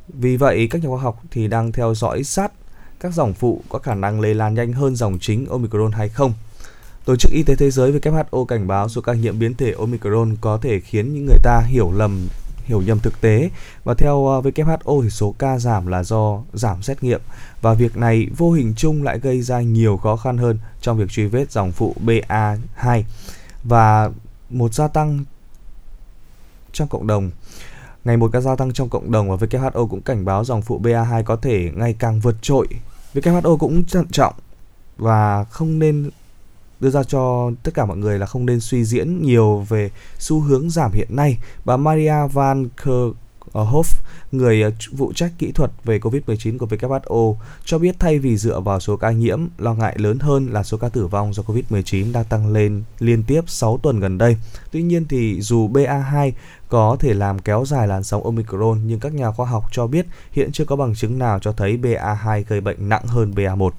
Vì vậy, các nhà khoa học thì đang theo dõi sát các dòng phụ có khả năng lây lan nhanh hơn dòng chính Omicron hay không. Tổ chức Y tế Thế giới WHO cảnh báo số ca nhiễm biến thể Omicron có thể khiến những người ta hiểu lầm hiểu nhầm thực tế và theo ờ, WHO thì số ca giảm là do giảm xét nghiệm và việc này vô hình chung lại gây ra nhiều khó khăn hơn trong việc truy vết dòng phụ BA2 và một gia tăng trong cộng đồng. Ngày một ca gia tăng trong cộng đồng và WHO cũng cảnh báo dòng phụ BA2 có thể ngày càng vượt trội. WHO cũng thận trọng và không nên đưa ra cho tất cả mọi người là không nên suy diễn nhiều về xu hướng giảm hiện nay. Bà Maria Van Kerkhove, người ờ, phụ trách kỹ thuật về COVID-19 của WHO, cho biết thay vì dựa vào số ca nhiễm, lo ngại lớn hơn là số ca tử vong do COVID-19 đang tăng lên liên tiếp 6 tuần gần đây. Tuy nhiên thì dù BA2 có thể làm kéo dài làn sóng Omicron, nhưng các nhà khoa học cho biết hiện chưa có bằng chứng nào cho thấy BA2 gây bệnh nặng hơn BA1.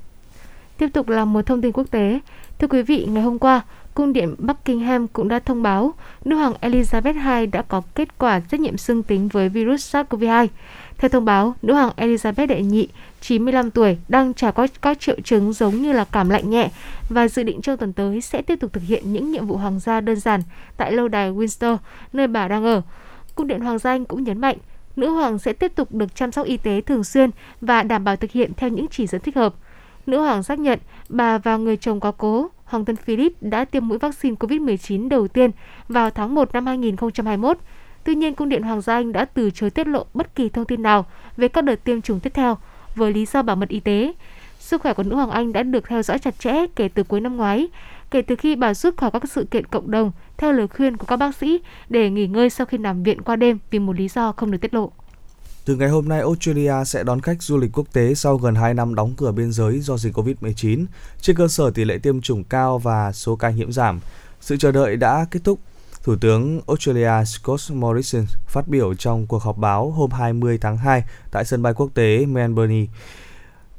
Tiếp tục là một thông tin quốc tế. Thưa quý vị, ngày hôm qua, Cung điện Buckingham cũng đã thông báo nữ hoàng Elizabeth II đã có kết quả xét nghiệm dương tính với virus SARS-CoV-2. Theo thông báo, nữ hoàng Elizabeth đệ nhị, 95 tuổi, đang trải qua các triệu chứng giống như là cảm lạnh nhẹ và dự định trong tuần tới sẽ tiếp tục thực hiện những nhiệm vụ hoàng gia đơn giản tại lâu đài Windsor, nơi bà đang ở. Cung điện Hoàng gia Anh cũng nhấn mạnh, nữ hoàng sẽ tiếp tục được chăm sóc y tế thường xuyên và đảm bảo thực hiện theo những chỉ dẫn thích hợp. Nữ hoàng xác nhận bà và người chồng có cố, Hoàng thân Philip đã tiêm mũi vaccine COVID-19 đầu tiên vào tháng 1 năm 2021. Tuy nhiên, Cung điện Hoàng gia Anh đã từ chối tiết lộ bất kỳ thông tin nào về các đợt tiêm chủng tiếp theo với lý do bảo mật y tế. Sức khỏe của nữ hoàng Anh đã được theo dõi chặt chẽ kể từ cuối năm ngoái, kể từ khi bà rút khỏi các sự kiện cộng đồng theo lời khuyên của các bác sĩ để nghỉ ngơi sau khi nằm viện qua đêm vì một lý do không được tiết lộ. Từ ngày hôm nay, Australia sẽ đón khách du lịch quốc tế sau gần 2 năm đóng cửa biên giới do dịch COVID-19, trên cơ sở tỷ lệ tiêm chủng cao và số ca nhiễm giảm. Sự chờ đợi đã kết thúc. Thủ tướng Australia Scott Morrison phát biểu trong cuộc họp báo hôm 20 tháng 2 tại sân bay quốc tế Melbourne.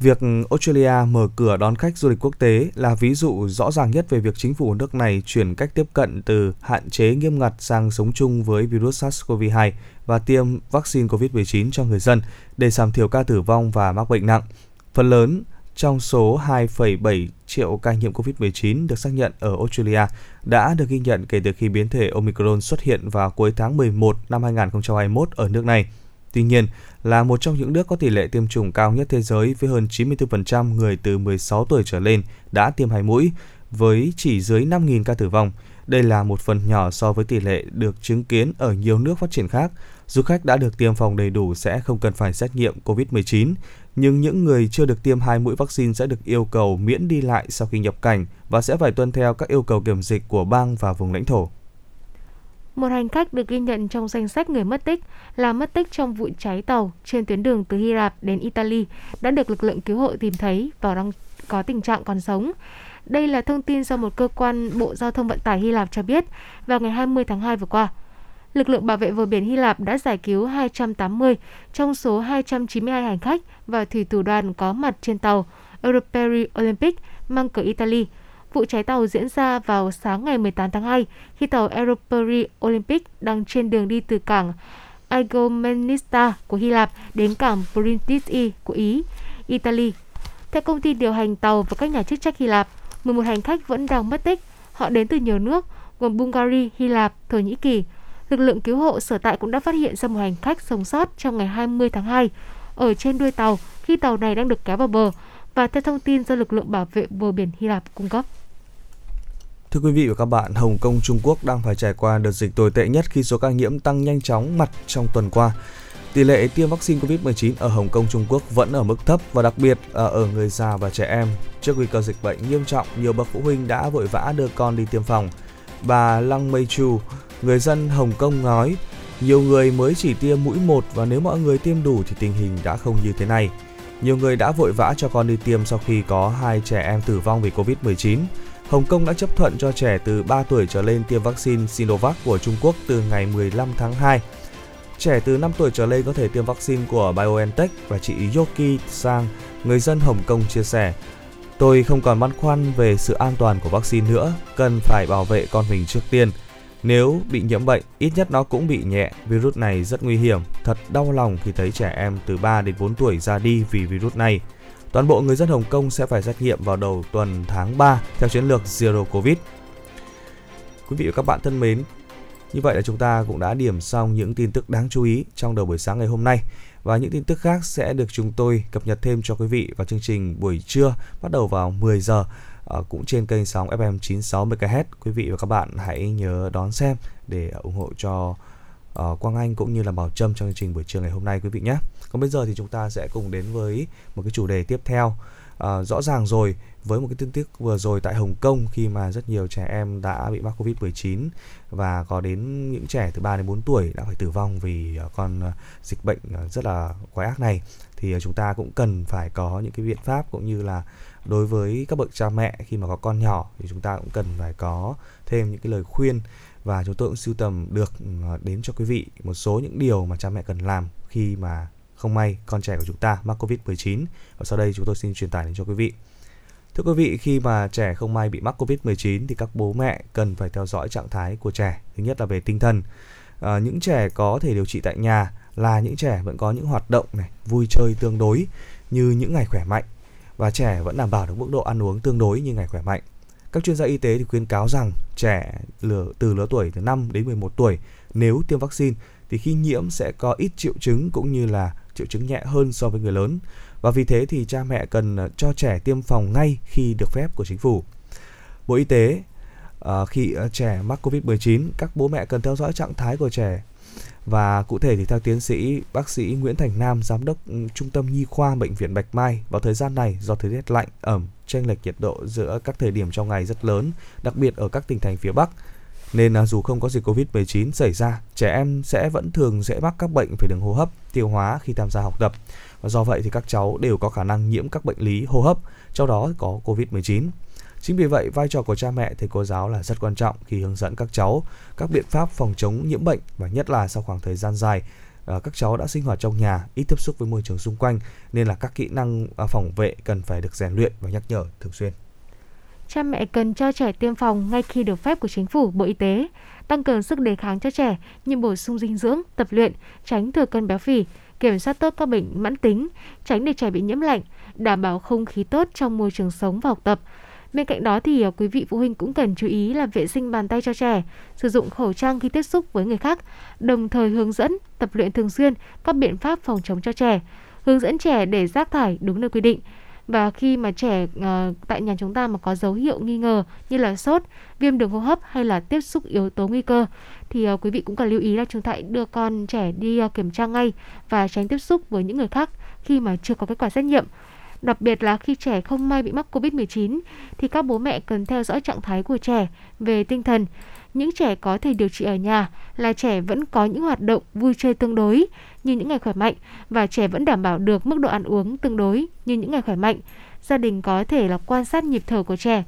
Việc Australia mở cửa đón khách du lịch quốc tế là ví dụ rõ ràng nhất về việc chính phủ nước này chuyển cách tiếp cận từ hạn chế nghiêm ngặt sang sống chung với virus SARS-CoV-2 và tiêm vaccine COVID-19 cho người dân để giảm thiểu ca tử vong và mắc bệnh nặng. Phần lớn trong số 2,7 triệu ca nhiễm COVID-19 được xác nhận ở Australia đã được ghi nhận kể từ khi biến thể Omicron xuất hiện vào cuối tháng 11 năm 2021 ở nước này. Tuy nhiên, là một trong những nước có tỷ lệ tiêm chủng cao nhất thế giới với hơn 94% người từ 16 tuổi trở lên đã tiêm hai mũi, với chỉ dưới 5.000 ca tử vong. Đây là một phần nhỏ so với tỷ lệ được chứng kiến ở nhiều nước phát triển khác. Du khách đã được tiêm phòng đầy đủ sẽ không cần phải xét nghiệm COVID-19, nhưng những người chưa được tiêm hai mũi vaccine sẽ được yêu cầu miễn đi lại sau khi nhập cảnh và sẽ phải tuân theo các yêu cầu kiểm dịch của bang và vùng lãnh thổ. Một hành khách được ghi nhận trong danh sách người mất tích là mất tích trong vụ cháy tàu trên tuyến đường từ Hy Lạp đến Italy đã được lực lượng cứu hộ tìm thấy và đang có tình trạng còn sống. Đây là thông tin do một cơ quan Bộ Giao thông Vận tải Hy Lạp cho biết vào ngày 20 tháng 2 vừa qua. Lực lượng bảo vệ bờ biển Hy Lạp đã giải cứu 280 trong số 292 hành khách và thủy thủ đoàn có mặt trên tàu Europeri Olympic mang cờ Italy. Vụ cháy tàu diễn ra vào sáng ngày 18 tháng 2 khi tàu Europeri Olympic đang trên đường đi từ cảng Agomenista của Hy Lạp đến cảng Brindisi của Ý, Italy. Theo công ty điều hành tàu và các nhà chức trách Hy Lạp, 11 hành khách vẫn đang mất tích. Họ đến từ nhiều nước, gồm Bulgaria, Hy Lạp, Thổ Nhĩ Kỳ. Lực lượng cứu hộ sở tại cũng đã phát hiện ra một hành khách sống sót trong ngày 20 tháng 2 ở trên đuôi tàu khi tàu này đang được kéo vào bờ và theo thông tin do lực lượng bảo vệ bờ biển Hy Lạp cung cấp. Thưa quý vị và các bạn, Hồng Kông Trung Quốc đang phải trải qua đợt dịch tồi tệ nhất khi số ca nhiễm tăng nhanh chóng mặt trong tuần qua. Tỷ lệ tiêm vaccine COVID-19 ở Hồng Kông Trung Quốc vẫn ở mức thấp và đặc biệt là ở người già và trẻ em. Trước nguy cơ dịch bệnh nghiêm trọng, nhiều bậc phụ huynh đã vội vã đưa con đi tiêm phòng. Bà Lăng Mây Chu, người dân Hồng Kông nói, nhiều người mới chỉ tiêm mũi 1 và nếu mọi người tiêm đủ thì tình hình đã không như thế này. Nhiều người đã vội vã cho con đi tiêm sau khi có hai trẻ em tử vong vì Covid-19. Hồng Kông đã chấp thuận cho trẻ từ 3 tuổi trở lên tiêm vaccine Sinovac của Trung Quốc từ ngày 15 tháng 2. Trẻ từ 5 tuổi trở lên có thể tiêm vaccine của BioNTech và chị Yoki Sang, người dân Hồng Kông chia sẻ. Tôi không còn băn khoăn về sự an toàn của vaccine nữa, cần phải bảo vệ con mình trước tiên. Nếu bị nhiễm bệnh, ít nhất nó cũng bị nhẹ. Virus này rất nguy hiểm. Thật đau lòng khi thấy trẻ em từ 3 đến 4 tuổi ra đi vì virus này. Toàn bộ người dân Hồng Kông sẽ phải xét nghiệm vào đầu tuần tháng 3 theo chiến lược Zero Covid. Quý vị và các bạn thân mến, như vậy là chúng ta cũng đã điểm xong những tin tức đáng chú ý trong đầu buổi sáng ngày hôm nay và những tin tức khác sẽ được chúng tôi cập nhật thêm cho quý vị vào chương trình buổi trưa bắt đầu vào 10 giờ ờ, cũng trên kênh sóng FM 96 MHz. Quý vị và các bạn hãy nhớ đón xem để ủng hộ cho uh, Quang Anh cũng như là Bảo Trâm trong chương trình buổi trưa ngày hôm nay quý vị nhé. Còn bây giờ thì chúng ta sẽ cùng đến với một cái chủ đề tiếp theo. Uh, rõ ràng rồi với một cái tin tức vừa rồi tại Hồng Kông khi mà rất nhiều trẻ em đã bị mắc Covid-19 và có đến những trẻ từ 3 đến 4 tuổi đã phải tử vong vì ờ, con dịch bệnh rất là quái ác này thì chúng ta cũng cần phải có những cái biện pháp cũng như là đối với các bậc cha mẹ khi mà có con nhỏ thì chúng ta cũng cần phải có thêm những cái lời khuyên và chúng tôi cũng sưu tầm được ờ, đến cho quý vị một số những điều mà cha mẹ cần làm khi mà không may con trẻ của chúng ta mắc Covid-19 và sau đây chúng tôi xin truyền tải đến cho quý vị. Thưa quý vị, khi mà trẻ không may bị mắc Covid-19 thì các bố mẹ cần phải theo dõi trạng thái của trẻ. Thứ nhất là về tinh thần. À, những trẻ có thể điều trị tại nhà là những trẻ vẫn có những hoạt động này, vui chơi tương đối như những ngày khỏe mạnh và trẻ vẫn đảm bảo được mức độ ăn uống tương đối như ngày khỏe mạnh. Các chuyên gia y tế thì khuyến cáo rằng trẻ lứa, từ lứa tuổi từ 5 đến 11 tuổi nếu tiêm vaccine thì khi nhiễm sẽ có ít triệu chứng cũng như là triệu chứng nhẹ hơn so với người lớn. Và vì thế thì cha mẹ cần ờ, cho trẻ tiêm phòng ngay khi được phép của chính phủ. Bộ Y tế ờ, khi ờ, trẻ mắc Covid-19, các bố mẹ cần theo dõi trạng thái của trẻ và cụ thể thì theo tiến sĩ bác sĩ Nguyễn Thành Nam, giám đốc ừ, Trung tâm Nhi khoa Bệnh viện Bạch Mai, vào thời gian này do thời tiết lạnh, ẩm, chênh lệch nhiệt độ giữa các thời điểm trong ngày rất lớn, đặc biệt ở các tỉnh thành phía Bắc, nên là dù không có dịch Covid-19 xảy ra, trẻ em sẽ vẫn thường dễ mắc các bệnh về đường hô hấp, tiêu hóa khi tham gia học tập. Và do vậy thì các cháu đều có khả năng nhiễm các bệnh lý hô hấp, trong đó có Covid-19. Chính vì vậy, vai trò của cha mẹ, thầy cô giáo là rất quan trọng khi hướng dẫn các cháu các biện pháp phòng chống nhiễm bệnh và nhất là sau khoảng thời gian dài ờ, các cháu đã sinh hoạt trong nhà, ít tiếp xúc với môi trường xung quanh nên là các kỹ năng à, phòng vệ cần phải được rèn luyện và nhắc nhở thường xuyên. Cha mẹ cần cho trẻ tiêm phòng ngay khi được phép của chính phủ, Bộ Y tế, tăng cường sức đề kháng cho trẻ như bổ sung dinh dưỡng, tập luyện, tránh thừa cân béo phì, kiểm soát tốt các bệnh mãn tính, tránh để trẻ bị nhiễm lạnh, đảm bảo không khí tốt trong môi trường sống và học tập, Bên cạnh đó thì ờ, quý vị phụ huynh cũng cần chú ý là vệ sinh bàn tay cho trẻ, sử dụng khẩu trang khi tiếp xúc với người khác, đồng thời hướng dẫn tập luyện thường xuyên các biện pháp phòng chống cho trẻ, hướng dẫn trẻ để rác thải đúng nơi quy định. Và khi mà trẻ uh, tại nhà chúng ta mà có dấu hiệu nghi ngờ như là sốt, viêm đường hô hấp hay là tiếp xúc yếu tố nguy cơ thì uh, quý vị cũng cần lưu ý là chúng ta đưa con trẻ đi uh, kiểm tra ngay và tránh tiếp xúc với những người khác khi mà chưa có kết quả xét nghiệm Đặc biệt là khi trẻ không may bị mắc Covid-19 thì các bố mẹ cần theo dõi trạng thái của trẻ về tinh thần. Những trẻ có thể điều trị ở nhà là trẻ vẫn có những hoạt động vui chơi tương đối như những ngày khỏe mạnh và trẻ vẫn đảm bảo được mức độ ăn uống tương đối như những ngày khỏe mạnh. Gia đình có thể là quan sát nhịp thở của trẻ.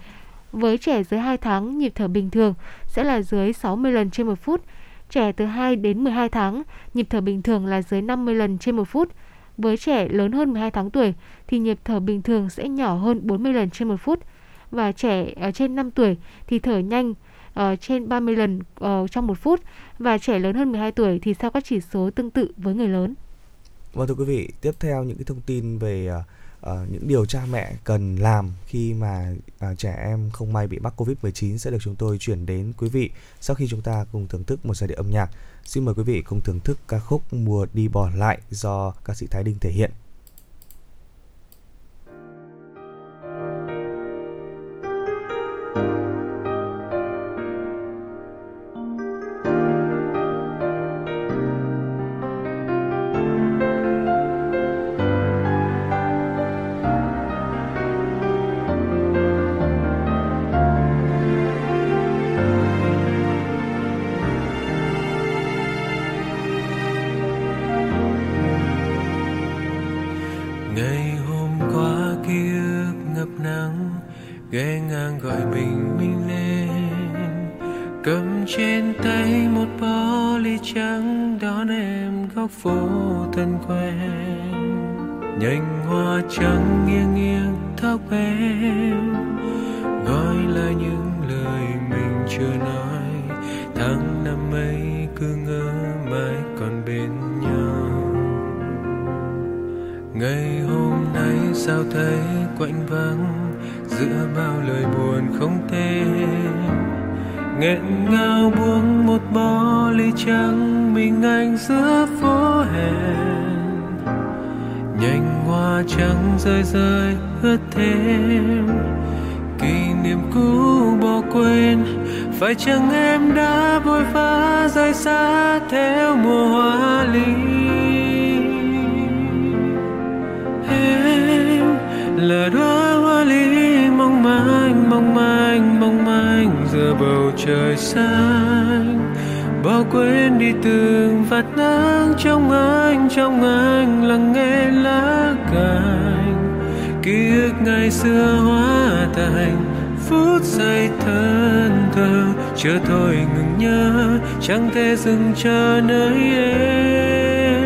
Với trẻ dưới 2 tháng, nhịp thở bình thường sẽ là dưới 60 lần trên một phút. Trẻ từ 2 đến 12 tháng, nhịp thở bình thường là dưới 50 lần trên một phút với trẻ lớn hơn 12 tháng tuổi thì nhịp thở bình thường sẽ nhỏ hơn 40 lần trên một phút và trẻ ở trên 5 tuổi thì thở nhanh uh, trên 30 lần uh, trong một phút và trẻ lớn hơn 12 tuổi thì theo các chỉ số tương tự với người lớn. Vâng thưa quý vị, tiếp theo những cái thông tin về uh, uh, những điều cha mẹ cần làm khi mà uh, trẻ em không may bị mắc Covid-19 sẽ được chúng tôi chuyển đến quý vị sau khi chúng ta cùng thưởng thức một giai điệu âm nhạc. Xin mời quý vị cùng thưởng thức ca khúc Mùa đi bỏ lại do ca sĩ Thái Đinh thể hiện. nhưng phải chăng em đã vội vã rời xa theo mùa hoa ly. Em là đóa hoa ly mong manh mong manh mong manh giữa bầu trời xanh. Bỏ quên đi từng vạt nắng trong anh trong anh lắng nghe lá cành. Ký ức ngày xưa chưa thôi ngừng nhớ, chẳng thể dừng chờ nơi em.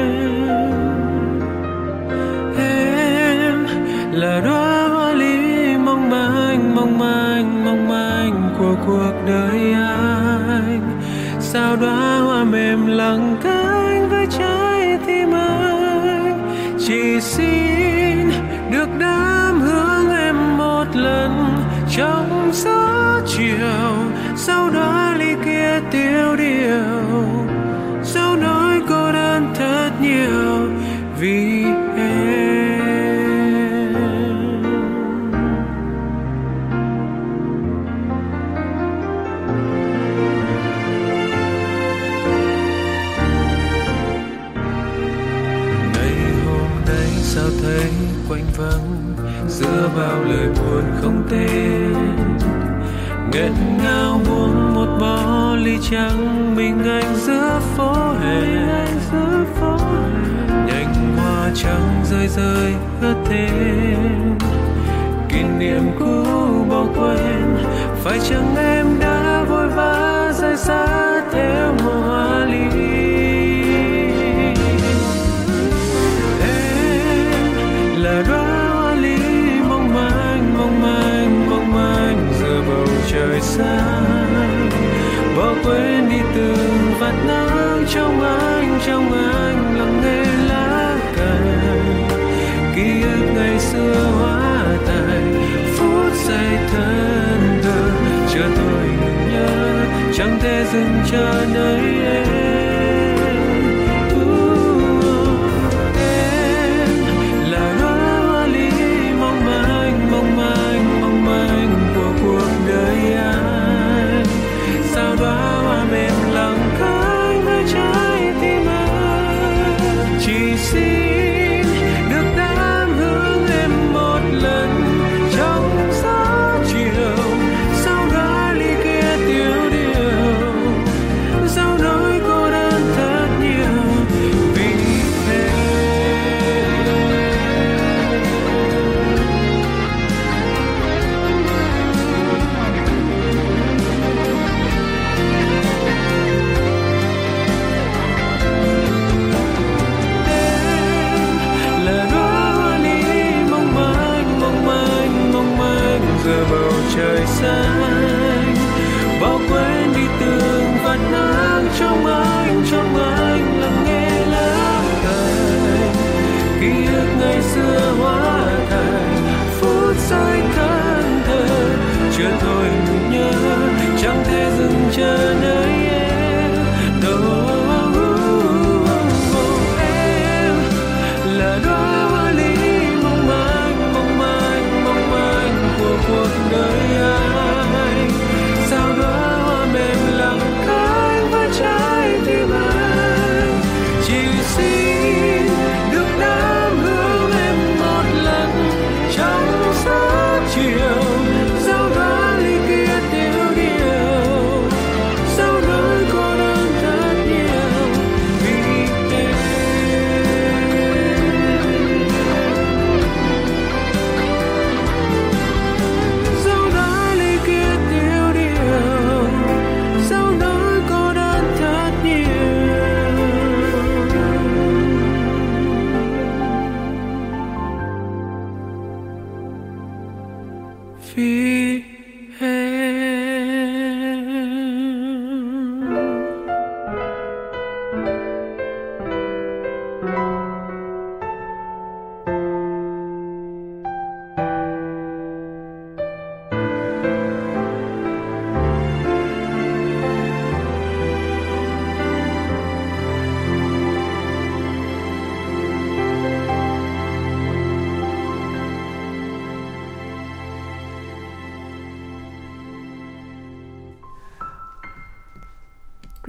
Em là đóa hoa ly mong manh mong manh mong manh của cuộc đời anh. Sao đóa hoa mềm lặng cánh với trái tim anh? Chỉ xin được đám hương em một lần trong gió chiều sau đó ly kia tiêu điều. Sau nói cô đơn thật nhiều vì em. Ngày hôm nay sao thấy quanh vắng, giữa bao lời buồn không tên? Nghẹn ngào uống một bó ly trắng mình anh giữa phố hè, nhành hoa trắng rơi rơi ướt thêm. Kỷ niệm cũ bỏ quên phải chăng em đã vội vã rời xa theo mùa hoa ly bầu xa. Bỏ quên đi từng vạt nắng trong anh trong anh lắng nghe lá cành ký ức ngày xưa hóa thành phút giây thân thờ chưa thôi nhớ, chẳng thể dừng chờ nơi em.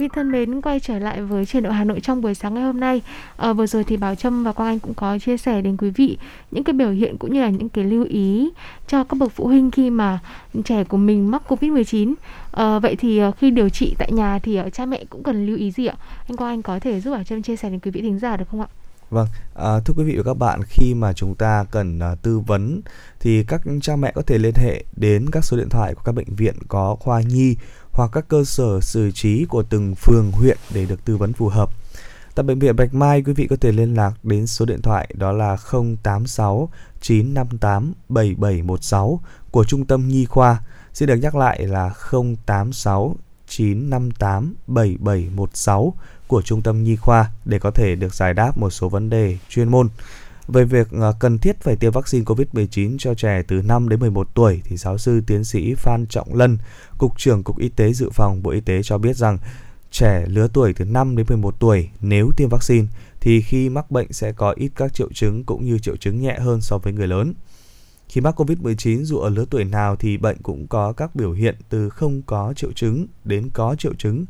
Vị thân mến, quay trở lại với truyền động Hà Nội trong buổi sáng ngày hôm nay. À, vừa rồi thì Bảo Trâm và Quang Anh cũng có chia sẻ đến quý vị những cái biểu hiện cũng như là những cái lưu ý cho các bậc phụ huynh khi mà trẻ của mình mắc Covid-19. À, ờ, vậy thì ờ, khi điều trị tại nhà thì cha mẹ cũng cần lưu ý gì ạ? Anh Quang Anh có thể giúp Bảo Trâm chia sẻ đến quý vị thính giả được không ạ? Vâng, à, thưa quý vị và các bạn, khi mà chúng ta cần à, tư vấn thì các cha mẹ có thể liên hệ đến các số điện thoại của các bệnh viện có khoa nhi hoặc các cơ sở xử trí của từng phường huyện để được tư vấn phù hợp. Tại bệnh viện Bạch Mai, quý vị có thể liên lạc đến số điện thoại đó là 086 958 7716 của Trung tâm Nhi khoa. Xin được nhắc lại là 086 958 7716 của Trung tâm Nhi khoa để có thể được giải đáp một số vấn đề chuyên môn. Về việc à, cần thiết phải tiêm vaccine COVID-19 cho trẻ từ 5 đến 11 tuổi thì giáo sư tiến sĩ Phan Trọng Lân, Cục trưởng Cục Y tế Dự phòng Bộ Y tế cho biết rằng trẻ lứa tuổi từ 5 đến 11 tuổi nếu tiêm vaccine thì khi mắc bệnh sẽ có ít các triệu chứng cũng như triệu chứng nhẹ hơn so với người lớn. Khi mắc COVID-19 dù ở lứa tuổi nào thì bệnh cũng có các biểu hiện từ không có triệu chứng đến có triệu chứng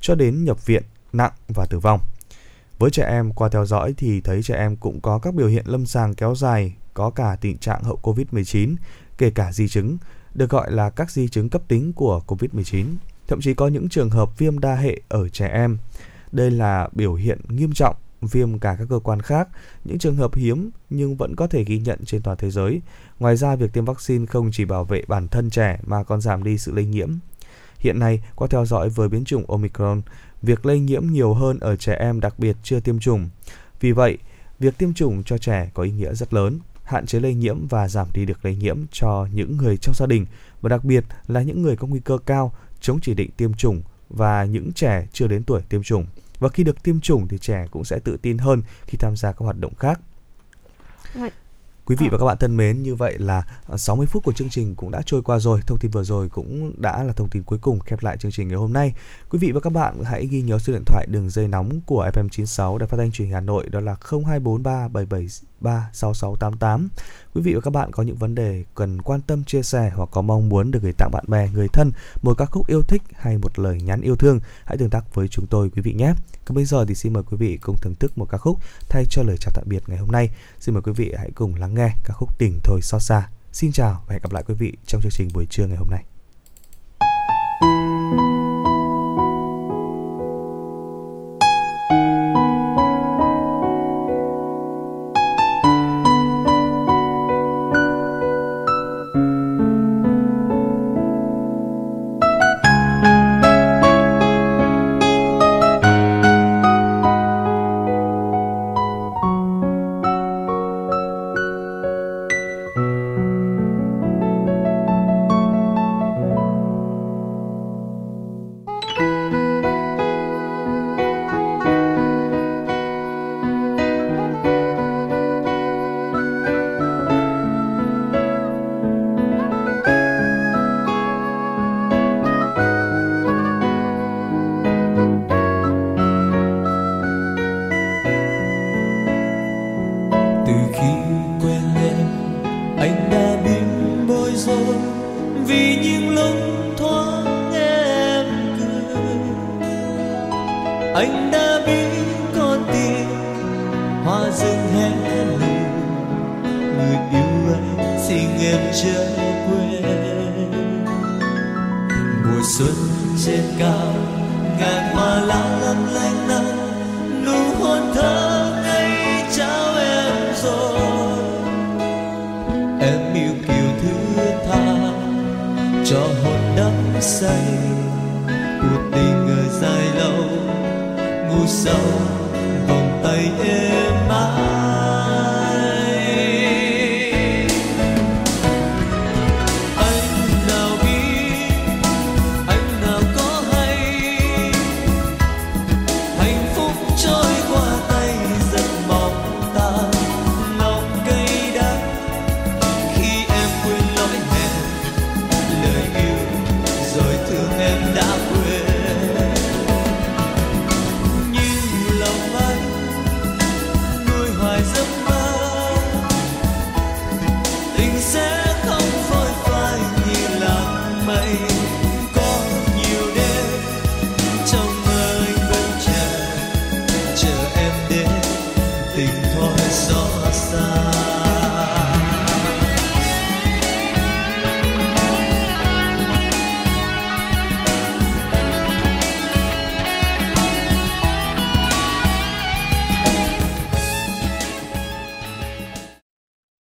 cho đến nhập viện nặng và tử vong. Với trẻ em qua theo dõi thì thấy trẻ em cũng có các biểu hiện lâm sàng kéo dài, có cả tình trạng hậu COVID-19, kể cả di chứng, được gọi là các di chứng cấp tính của COVID-19. Thậm chí có những trường hợp viêm đa hệ ở trẻ em. Đây là biểu hiện nghiêm trọng viêm cả các cơ quan khác, những trường hợp hiếm nhưng vẫn có thể ghi nhận trên toàn thế giới. Ngoài ra, việc tiêm vaccine không chỉ bảo vệ bản thân trẻ mà còn giảm đi sự lây nhiễm. Hiện nay, qua theo dõi với biến chủng Omicron, việc lây nhiễm nhiều hơn ở trẻ em đặc biệt chưa tiêm chủng. Vì vậy, việc tiêm chủng cho trẻ có ý nghĩa rất lớn, hạn chế lây nhiễm và giảm đi được lây nhiễm cho những người trong gia đình và đặc biệt là những người có nguy cơ cao chống chỉ định tiêm chủng và những trẻ chưa đến tuổi tiêm chủng. Và khi được tiêm chủng thì trẻ cũng sẽ tự tin hơn khi tham gia các hoạt động khác. Vâng Quý vị và các bạn thân mến, như vậy là à, 60 phút của chương trình cũng đã trôi qua rồi. Thông tin vừa rồi cũng đã là thông tin cuối cùng khép lại chương trình ngày hôm nay. Quý vị và các bạn hãy ghi nhớ số điện thoại đường dây nóng của FM96 Đài Phát thanh Truyền hình Hà Nội đó là 0243 773 6688. Quý vị và các bạn có những vấn đề cần quan tâm chia sẻ hoặc có mong muốn được gửi tặng bạn bè, người thân một ca khúc yêu thích hay một lời nhắn yêu thương, hãy tương tác với chúng tôi quý vị nhé. Còn bây giờ thì xin mời quý vị cùng thưởng thức một ca khúc thay cho lời chào tạm biệt ngày hôm nay. Xin mời quý vị hãy cùng lắng nghe ca khúc Tình thôi xót xa. Xin chào và hẹn gặp lại quý vị trong chương trình buổi trưa ngày hôm nay.